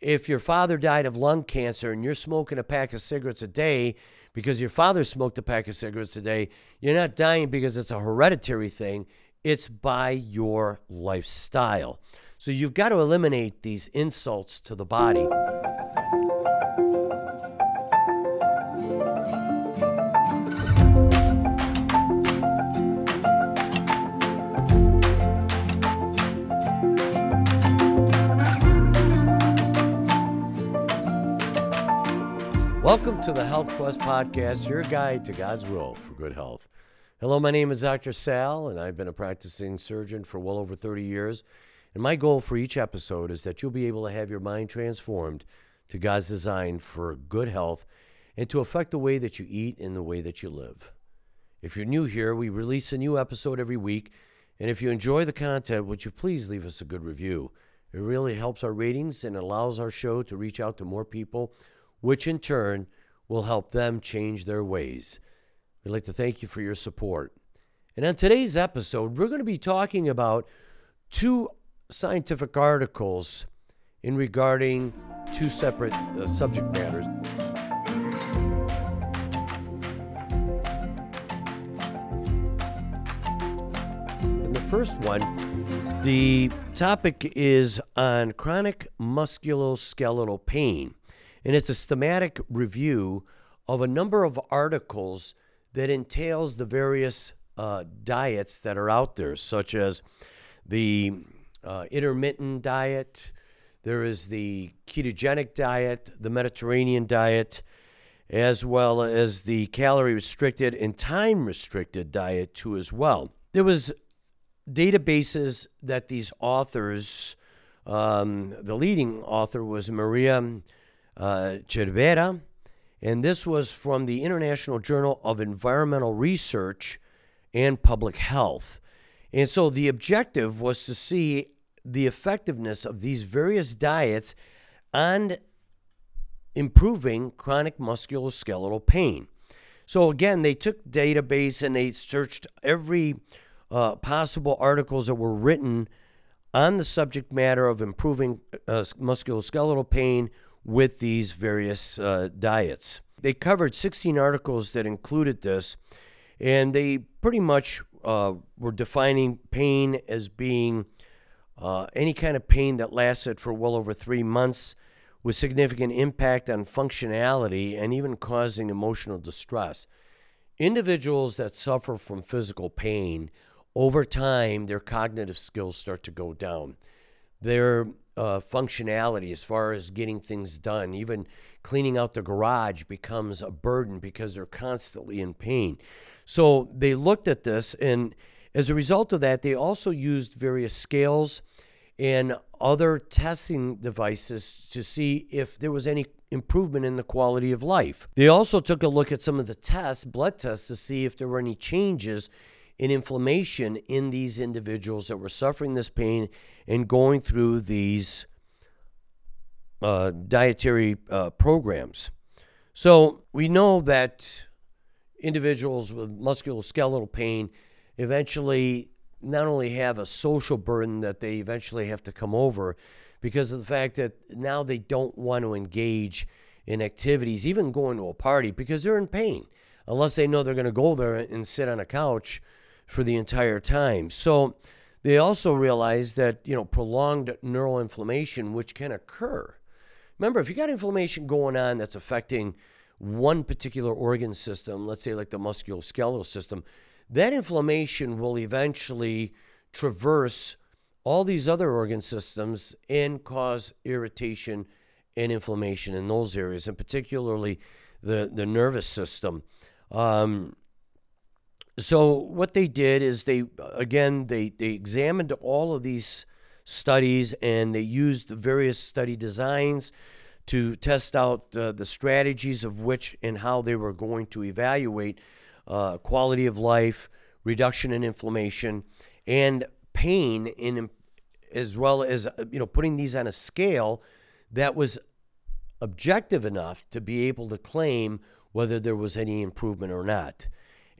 if your father died of lung cancer and you're smoking a pack of cigarettes a day because your father smoked a pack of cigarettes a day, you're not dying because it's a hereditary thing, it's by your lifestyle. So you've got to eliminate these insults to the body. Welcome to the Health Quest Podcast, your guide to God's will for good health. Hello, my name is Dr. Sal, and I've been a practicing surgeon for well over 30 years. And my goal for each episode is that you'll be able to have your mind transformed to God's design for good health and to affect the way that you eat and the way that you live. If you're new here, we release a new episode every week. And if you enjoy the content, would you please leave us a good review? It really helps our ratings and allows our show to reach out to more people which in turn will help them change their ways. We'd like to thank you for your support. And on today's episode, we're going to be talking about two scientific articles in regarding two separate uh, subject matters. The first one, the topic is on chronic musculoskeletal pain and it's a thematic review of a number of articles that entails the various uh, diets that are out there, such as the uh, intermittent diet, there is the ketogenic diet, the Mediterranean diet, as well as the calorie restricted and time restricted diet too as well. There was databases that these authors, um, the leading author was Maria uh, Cervera, and this was from the International Journal of Environmental Research and Public Health. And so the objective was to see the effectiveness of these various diets on improving chronic musculoskeletal pain. So again, they took database and they searched every uh, possible articles that were written on the subject matter of improving uh, musculoskeletal pain with these various uh, diets. They covered 16 articles that included this, and they pretty much uh, were defining pain as being uh, any kind of pain that lasted for well over three months with significant impact on functionality and even causing emotional distress. Individuals that suffer from physical pain, over time, their cognitive skills start to go down. Their uh, functionality as far as getting things done. Even cleaning out the garage becomes a burden because they're constantly in pain. So they looked at this, and as a result of that, they also used various scales and other testing devices to see if there was any improvement in the quality of life. They also took a look at some of the tests, blood tests, to see if there were any changes in inflammation in these individuals that were suffering this pain and going through these uh, dietary uh, programs. So we know that individuals with musculoskeletal pain eventually not only have a social burden that they eventually have to come over because of the fact that now they don't want to engage in activities, even going to a party, because they're in pain, unless they know they're going to go there and sit on a couch for the entire time. So they also realized that, you know, prolonged neural inflammation, which can occur. Remember, if you got inflammation going on that's affecting one particular organ system, let's say like the musculoskeletal system, that inflammation will eventually traverse all these other organ systems and cause irritation and inflammation in those areas, and particularly the, the nervous system. Um, so what they did is they again they they examined all of these studies and they used various study designs to test out uh, the strategies of which and how they were going to evaluate uh, quality of life, reduction in inflammation, and pain in as well as you know putting these on a scale that was objective enough to be able to claim whether there was any improvement or not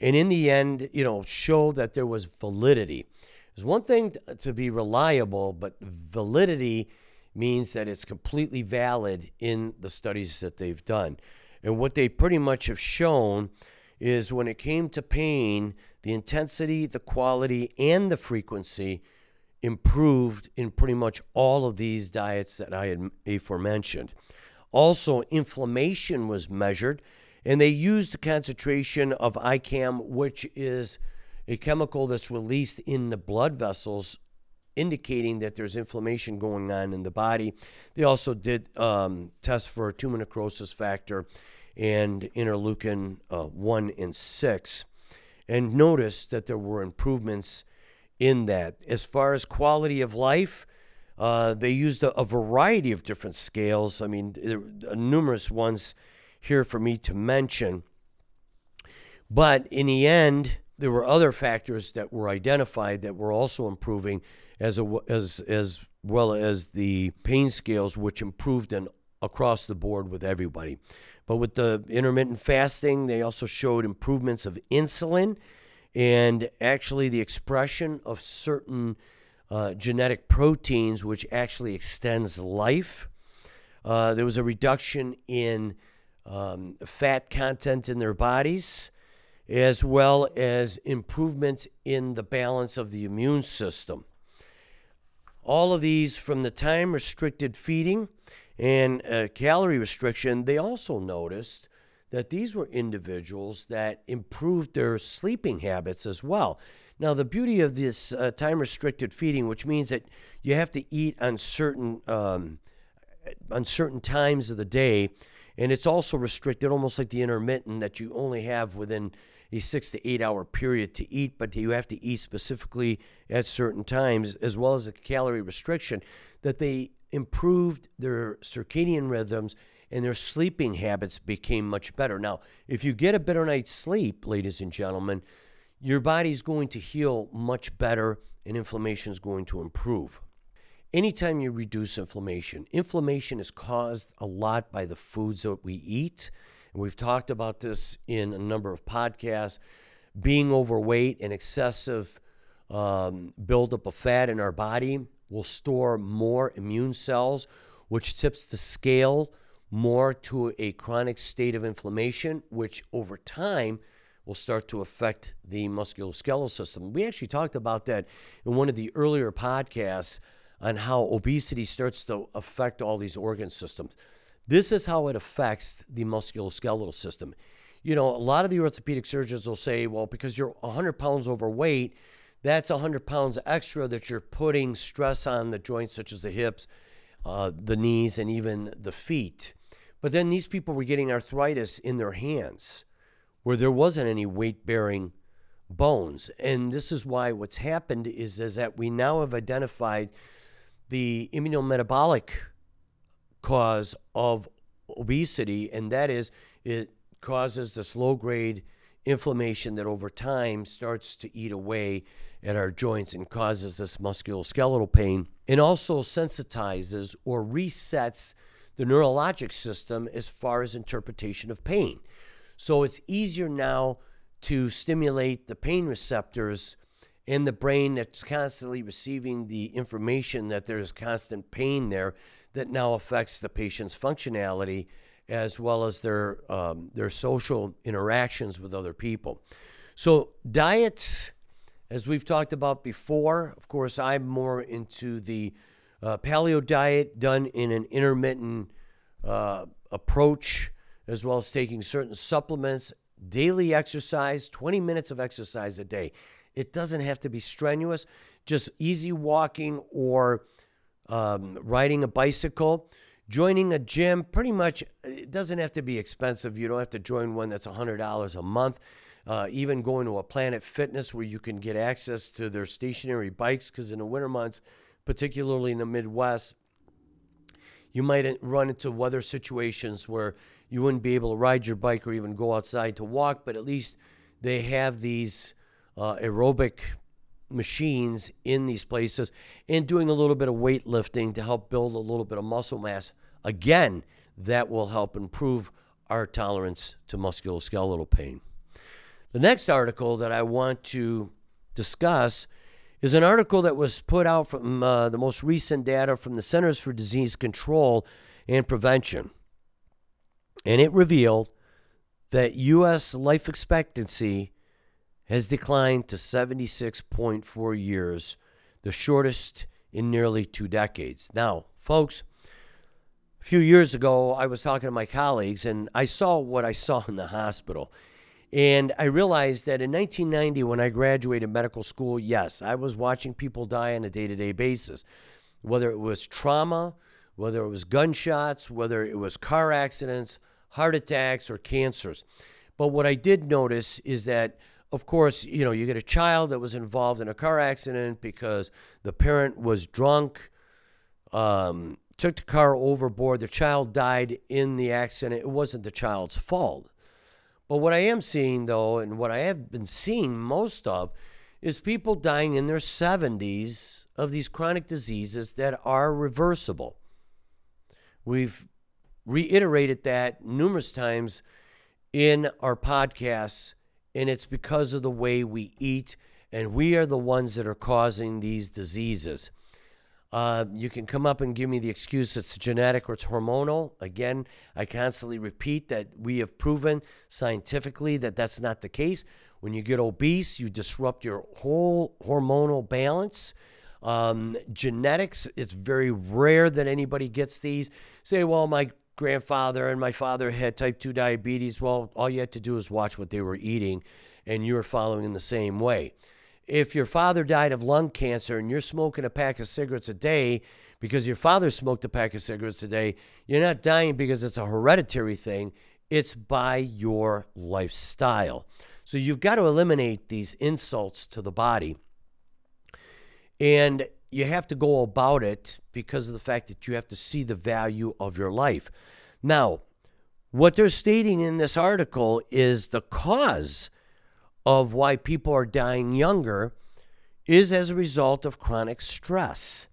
and in the end, you know, show that there was validity. It's one thing to be reliable, but validity means that it's completely valid in the studies that they've done. And what they pretty much have shown is when it came to pain, the intensity, the quality, and the frequency improved in pretty much all of these diets that I had aforementioned. Also, inflammation was measured, and they used the concentration of ICAM, which is a chemical that's released in the blood vessels, indicating that there's inflammation going on in the body. They also did um, tests for tumor necrosis factor and interleukin uh, 1 and 6, and noticed that there were improvements in that. As far as quality of life, uh, they used a, a, variety of different scales. I mean, numerous ones here for me to mention. But in the end, there were other factors that were identified that were also improving, as a, as as well as the pain scales, which improved in, across the board with everybody. But with the intermittent fasting, they also showed improvements of insulin and actually the expression of certain uh, genetic proteins, which actually extends life. Uh, there was a reduction in um, fat content in their bodies, as well as improvements in the balance of the immune system. All of these from the time restricted feeding and uh, calorie restriction, they also noticed that these were individuals that improved their sleeping habits as well. Now, the beauty of this uh, time restricted feeding, which means that you have to eat on certain um, on certain times of the day, and it's also restricted, almost like the intermittent, that you only have within a six to eight hour period to eat, but you have to eat specifically at certain times, as well as a calorie restriction, that they improved their circadian rhythms and their sleeping habits became much better. Now, if you get a better night's sleep, ladies and gentlemen, your body's going to heal much better and inflammation is going to improve. Anytime you reduce inflammation, inflammation is caused a lot by the foods that we eat. And we've talked about this in a number of podcasts. Being overweight and excessive um, buildup of fat in our body will store more immune cells, which tips the scale more to a chronic state of inflammation, which over time will start to affect the musculoskeletal system. We actually talked about that in one of the earlier podcasts on how obesity starts to affect all these organ systems. This is how it affects the musculoskeletal system. You know, a lot of the orthopedic surgeons will say, well, because you're 100 pounds overweight, that's 100 pounds extra that you're putting stress on the joints, such as the hips, uh, the knees, and even the feet. But then these people were getting arthritis in their hands where there wasn't any weight bearing bones. And this is why what's happened is, is that we now have identified the immunometabolic cause of obesity, and that is it causes this low grade inflammation that over time starts to eat away at our joints and causes this musculoskeletal pain and also sensitizes or resets the neurologic system as far as interpretation of pain. So it's easier now to stimulate the pain receptors in the brain that's constantly receiving the information that there's constant pain there that now affects the patient's functionality as well as their um, their social interactions with other people. So diets, as we've talked about before, of course, I'm more into the uh, paleo diet done in an intermittent uh, approach, as well as taking certain supplements, daily exercise, 20 minutes of exercise a day. It doesn't have to be strenuous, just easy walking or um, riding a bicycle. Joining a gym, pretty much, it doesn't have to be expensive. You don't have to join one that's $100 a month. Uh, even going to a Planet Fitness where you can get access to their stationary bikes, because in the winter months, particularly in the Midwest, you might run into weather situations where you wouldn't be able to ride your bike or even go outside to walk, but at least they have these uh, aerobic machines in these places and doing a little bit of weightlifting to help build a little bit of muscle mass. Again, that will help improve our tolerance to musculoskeletal pain. The next article that I want to discuss is an article that was put out from uh, the most recent data from the Centers for Disease Control and Prevention. And it revealed that U.S. life expectancy has declined to 76.4 years, the shortest in nearly two decades. Now, folks, a few years ago, I was talking to my colleagues and I saw what I saw in the hospital. And I realized that in 1990, when I graduated medical school, yes, I was watching people die on a day to day basis, whether it was trauma, whether it was gunshots, whether it was car accidents, heart attacks, or cancers. But what I did notice is that, of course, you know, you get a child that was involved in a car accident because the parent was drunk, um, took the car overboard, the child died in the accident. It wasn't the child's fault. But what I am seeing, though, and what I have been seeing most of, is people dying in their 70s of these chronic diseases that are reversible. We've reiterated that numerous times in our podcasts, and it's because of the way we eat, and we are the ones that are causing these diseases. Uh, you can come up and give me the excuse it's genetic or it's hormonal. Again, I constantly repeat that we have proven scientifically that that's not the case. When you get obese, you disrupt your whole hormonal balance. Um, genetics, it's very rare that anybody gets these. Say, well, my grandfather and my father had type 2 diabetes. Well, all you had to do is watch what they were eating, and you were following in the same way if your father died of lung cancer and you're smoking a pack of cigarettes a day because your father smoked a pack of cigarettes a day, you're not dying because it's a hereditary thing. It's by your lifestyle. So you've got to eliminate these insults to the body. And you have to go about it because of the fact that you have to see the value of your life. Now, what they're stating in this article is the cause of why people are dying younger is as a result of chronic stress.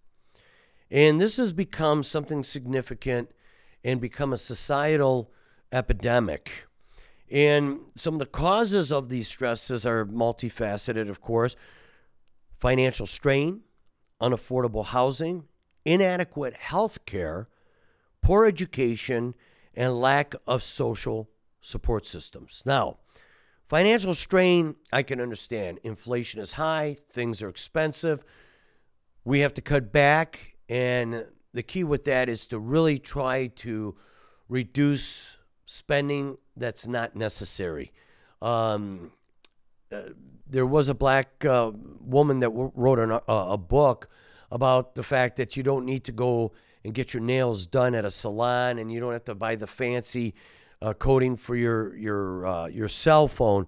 And this has become something significant and become a societal epidemic. And some of the causes of these stresses are multifaceted, of course financial strain, unaffordable housing, inadequate health care, poor education, and lack of social support systems. Now, Financial strain, I can understand. Inflation is high, things are expensive. We have to cut back. And the key with that is to really try to reduce spending that's not necessary. Um, there was a black uh, woman that wrote an, uh, a book about the fact that you don't need to go and get your nails done at a salon and you don't have to buy the fancy uh, coding for your your uh, your cell phone,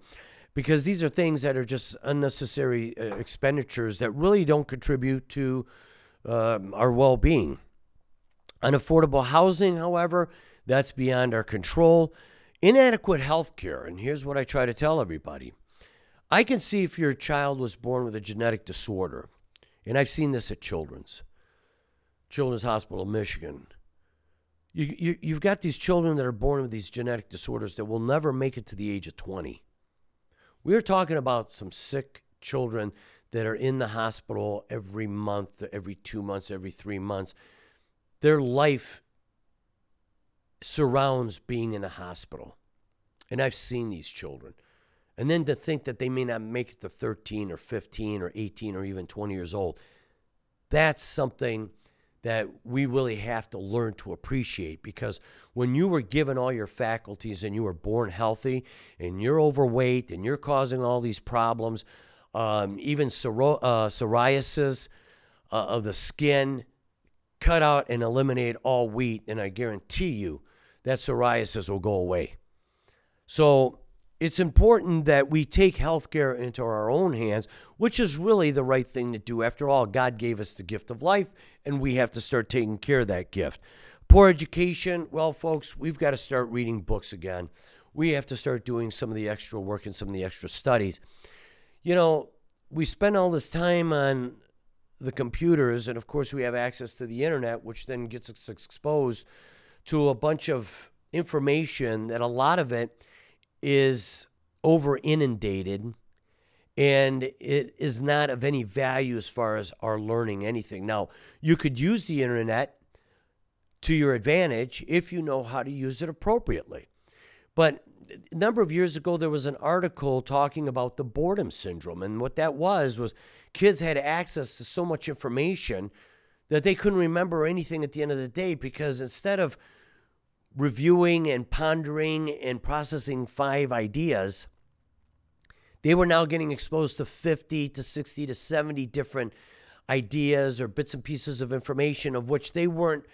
because these are things that are just unnecessary uh, expenditures that really don't contribute to um, our well-being. Unaffordable housing, however, that's beyond our control. Inadequate health care, and here's what I try to tell everybody. I can see if your child was born with a genetic disorder, and I've seen this at Children's, Children's Hospital, Michigan you, you, you've got these children that are born with these genetic disorders that will never make it to the age of 20. We're talking about some sick children that are in the hospital every month, every two months, every three months. Their life surrounds being in a hospital. And I've seen these children. And then to think that they may not make it to 13 or 15 or 18 or even 20 years old, that's something that we really have to learn to appreciate because when you were given all your faculties and you were born healthy and you're overweight and you're causing all these problems, um, even psori- uh, psoriasis uh, of the skin, cut out and eliminate all wheat, and I guarantee you that psoriasis will go away. So it's important that we take healthcare into our own hands, which is really the right thing to do. After all, God gave us the gift of life, and we have to start taking care of that gift. Poor education, well, folks, we've got to start reading books again. We have to start doing some of the extra work and some of the extra studies. You know, we spend all this time on the computers, and of course, we have access to the internet, which then gets us exposed to a bunch of information that a lot of it is over inundated and it is not of any value as far as our learning anything. Now, you could use the internet to your advantage if you know how to use it appropriately. But a number of years ago, there was an article talking about the boredom syndrome. And what that was, was kids had access to so much information that they couldn't remember anything at the end of the day because instead of reviewing and pondering and processing five ideas, they were now getting exposed to 50 to 60 to 70 different ideas or bits and pieces of information of which they weren't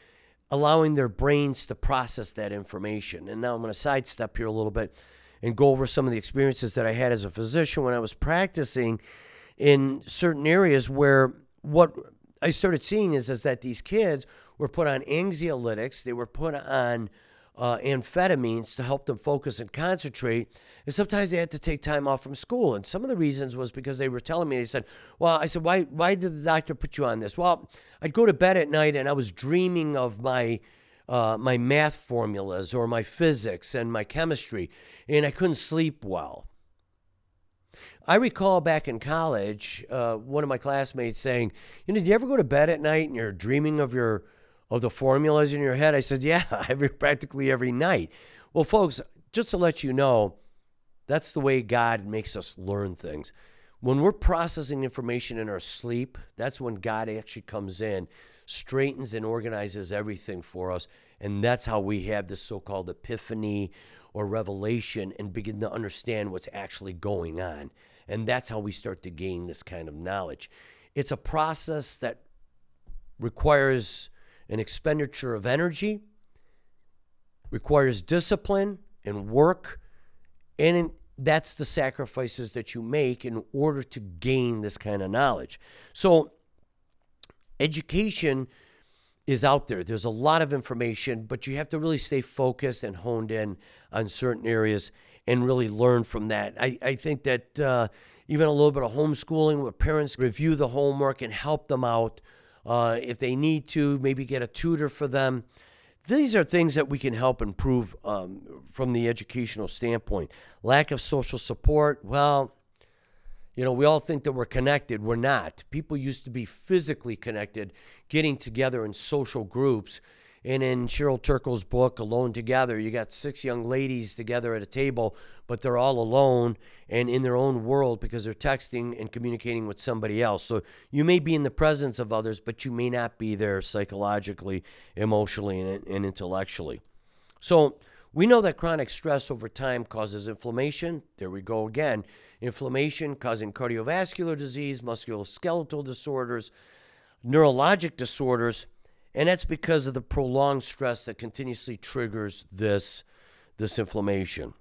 allowing their brains to process that information. And now I'm going to sidestep here a little bit and go over some of the experiences that I had as a physician when I was practicing in certain areas where what I started seeing is, is that these kids were put on anxiolytics, they were put on uh, amphetamines to help them focus and concentrate. And sometimes they had to take time off from school. And some of the reasons was because they were telling me, they said, Well, I said, Why, why did the doctor put you on this? Well, I'd go to bed at night and I was dreaming of my. Uh, my math formulas or my physics and my chemistry, and I couldn't sleep well. I recall back in college, uh, one of my classmates saying, "You know, did you ever go to bed at night and you're dreaming of your of the formulas in your head?" I said, "Yeah, every practically every night." Well, folks, just to let you know, that's the way God makes us learn things. When we're processing information in our sleep, that's when God actually comes in, straightens and organizes everything for us. And that's how we have this so called epiphany or revelation and begin to understand what's actually going on. And that's how we start to gain this kind of knowledge. It's a process that requires an expenditure of energy, requires discipline and work, and that's the sacrifices that you make in order to gain this kind of knowledge. So, education is out there. There's a lot of information, but you have to really stay focused and honed in on certain areas and really learn from that. I, I think that uh, even a little bit of homeschooling where parents review the homework and help them out. Uh, if they need to, maybe get a tutor for them these are things that we can help improve um, from the educational standpoint. Lack of social support, well, you know, we all think that we're connected. We're not. People used to be physically connected, getting together in social groups. And in Cheryl Turkle's book, Alone Together, you got six young ladies together at a table, but they're all alone and in their own world because they're texting and communicating with somebody else. So you may be in the presence of others, but you may not be there psychologically, emotionally, and, and intellectually. So we know that chronic stress over time causes inflammation. There we go again. Inflammation causing cardiovascular disease, musculoskeletal disorders, neurologic disorders and that's because of the prolonged stress that continuously triggers this, this inflammation.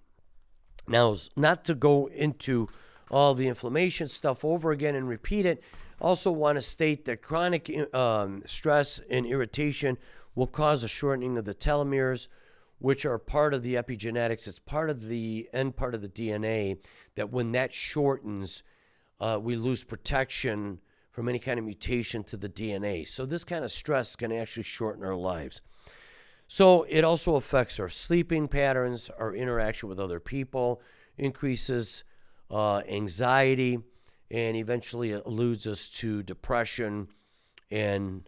Now, not to go into all the inflammation stuff over again and repeat it, also want to state that chronic um, stress and irritation will cause a shortening of the telomeres, which are part of the epigenetics. It's part of the end part of the DNA that when that shortens, uh, we lose protection from any kind of mutation to the DNA. So this kind of stress can actually shorten our lives. So it also affects our sleeping patterns, our interaction with other people, increases uh, anxiety, and eventually it alludes us to depression and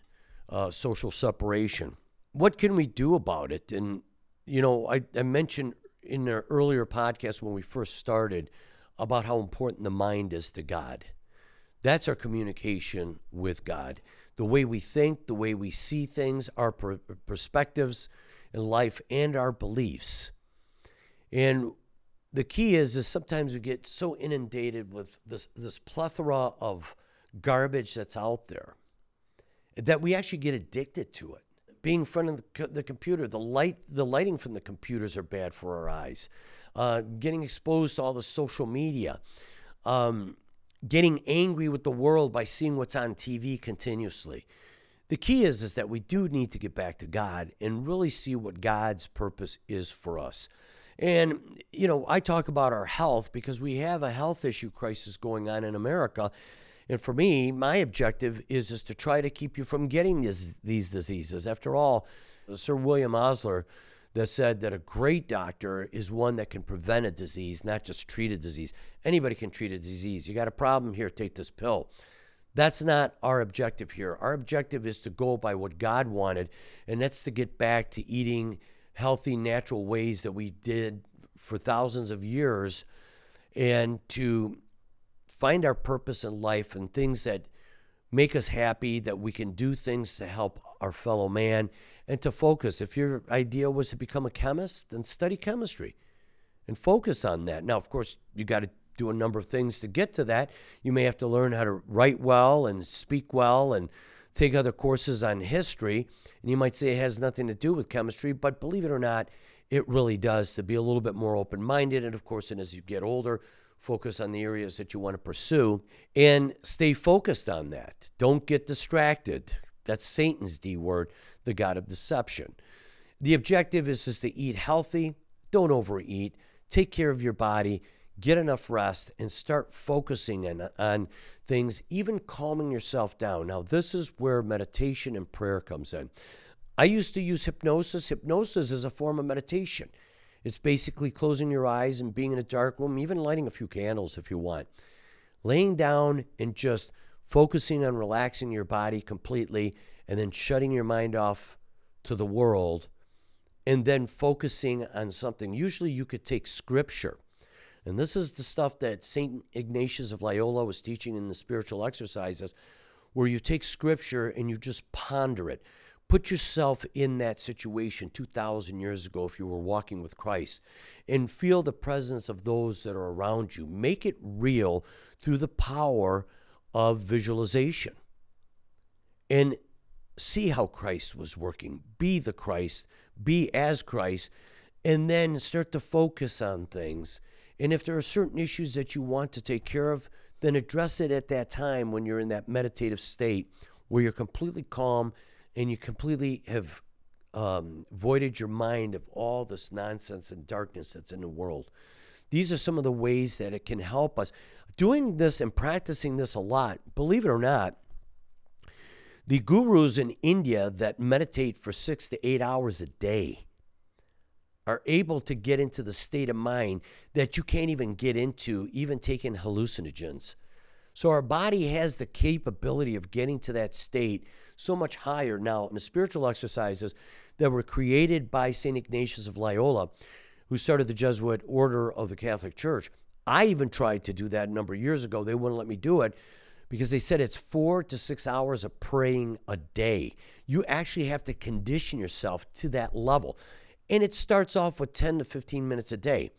uh, social separation. What can we do about it? And, you know, I, I mentioned in our earlier podcast when we first started about how important the mind is to God. That's our communication with God. The way we think, the way we see things, our per- perspectives in life, and our beliefs. And the key is, is sometimes we get so inundated with this, this plethora of garbage that's out there that we actually get addicted to it. Being in front of the, the computer, the light, the lighting from the computers are bad for our eyes. Uh, getting exposed to all the social media. Um, getting angry with the world by seeing what's on TV continuously. The key is, is that we do need to get back to God and really see what God's purpose is for us. And, you know, I talk about our health because we have a health issue crisis going on in America. And for me, my objective is, is to try to keep you from getting these, these diseases. After all, Sir William Osler, that said that a great doctor is one that can prevent a disease, not just treat a disease. Anybody can treat a disease. You got a problem here, take this pill. That's not our objective here. Our objective is to go by what God wanted, and that's to get back to eating healthy, natural ways that we did for thousands of years and to find our purpose in life and things that make us happy, that we can do things to help our fellow man, and to focus. If your idea was to become a chemist, then study chemistry and focus on that. Now, of course, you got to do a number of things to get to that. You may have to learn how to write well and speak well and take other courses on history. And you might say it has nothing to do with chemistry, but believe it or not, it really does to be a little bit more open minded. And of course, and as you get older, focus on the areas that you want to pursue and stay focused on that. Don't get distracted. That's Satan's D word, the God of deception. The objective is just to eat healthy, don't overeat, take care of your body, get enough rest, and start focusing on, on things, even calming yourself down. Now, this is where meditation and prayer comes in. I used to use hypnosis. Hypnosis is a form of meditation. It's basically closing your eyes and being in a dark room, even lighting a few candles if you want. Laying down and just focusing on relaxing your body completely and then shutting your mind off to the world and then focusing on something. Usually you could take scripture. And this is the stuff that St. Ignatius of Loyola was teaching in the spiritual exercises, where you take scripture and you just ponder it. Put yourself in that situation 2,000 years ago if you were walking with Christ and feel the presence of those that are around you. Make it real through the power of visualization. And see how Christ was working. Be the Christ, be as Christ, and then start to focus on things. And if there are certain issues that you want to take care of, then address it at that time when you're in that meditative state where you're completely calm and you completely have um, voided your mind of all this nonsense and darkness that's in the world. These are some of the ways that it can help us. Doing this and practicing this a lot, believe it or not, the gurus in India that meditate for six to eight hours a day are able to get into the state of mind that you can't even get into, even taking hallucinogens. So our body has the capability of getting to that state so much higher now in the spiritual exercises that were created by St. Ignatius of Loyola, who started the Jesuit order of the Catholic Church. I even tried to do that a number of years ago. They wouldn't let me do it because they said it's four to six hours of praying a day. You actually have to condition yourself to that level. And it starts off with 10 to 15 minutes a day.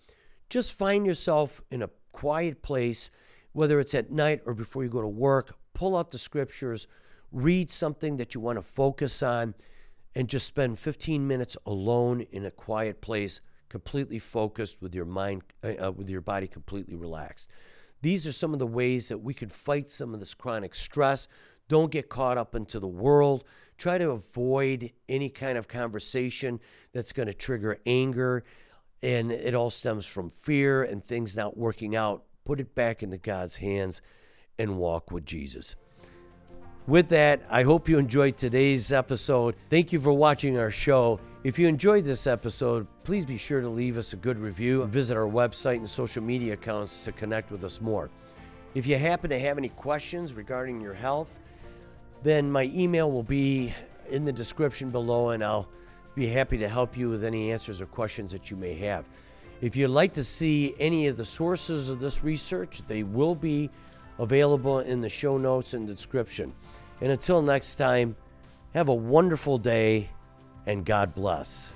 Just find yourself in a quiet place, whether it's at night or before you go to work, pull out the scriptures, read something that you want to focus on, and just spend 15 minutes alone in a quiet place, completely focused with your mind, uh, uh, with your body completely relaxed. These are some of the ways that we can fight some of this chronic stress. Don't get caught up into the world. Try to avoid any kind of conversation that's going to trigger anger. And it all stems from fear and things not working out. Put it back into God's hands and walk with Jesus. With that, I hope you enjoyed today's episode. Thank you for watching our show. If you enjoyed this episode, please be sure to leave us a good review and visit our website and social media accounts to connect with us more. If you happen to have any questions regarding your health, then my email will be in the description below and I'll be happy to help you with any answers or questions that you may have. If you'd like to see any of the sources of this research, they will be available in the show notes and description. And until next time, have a wonderful day and God bless.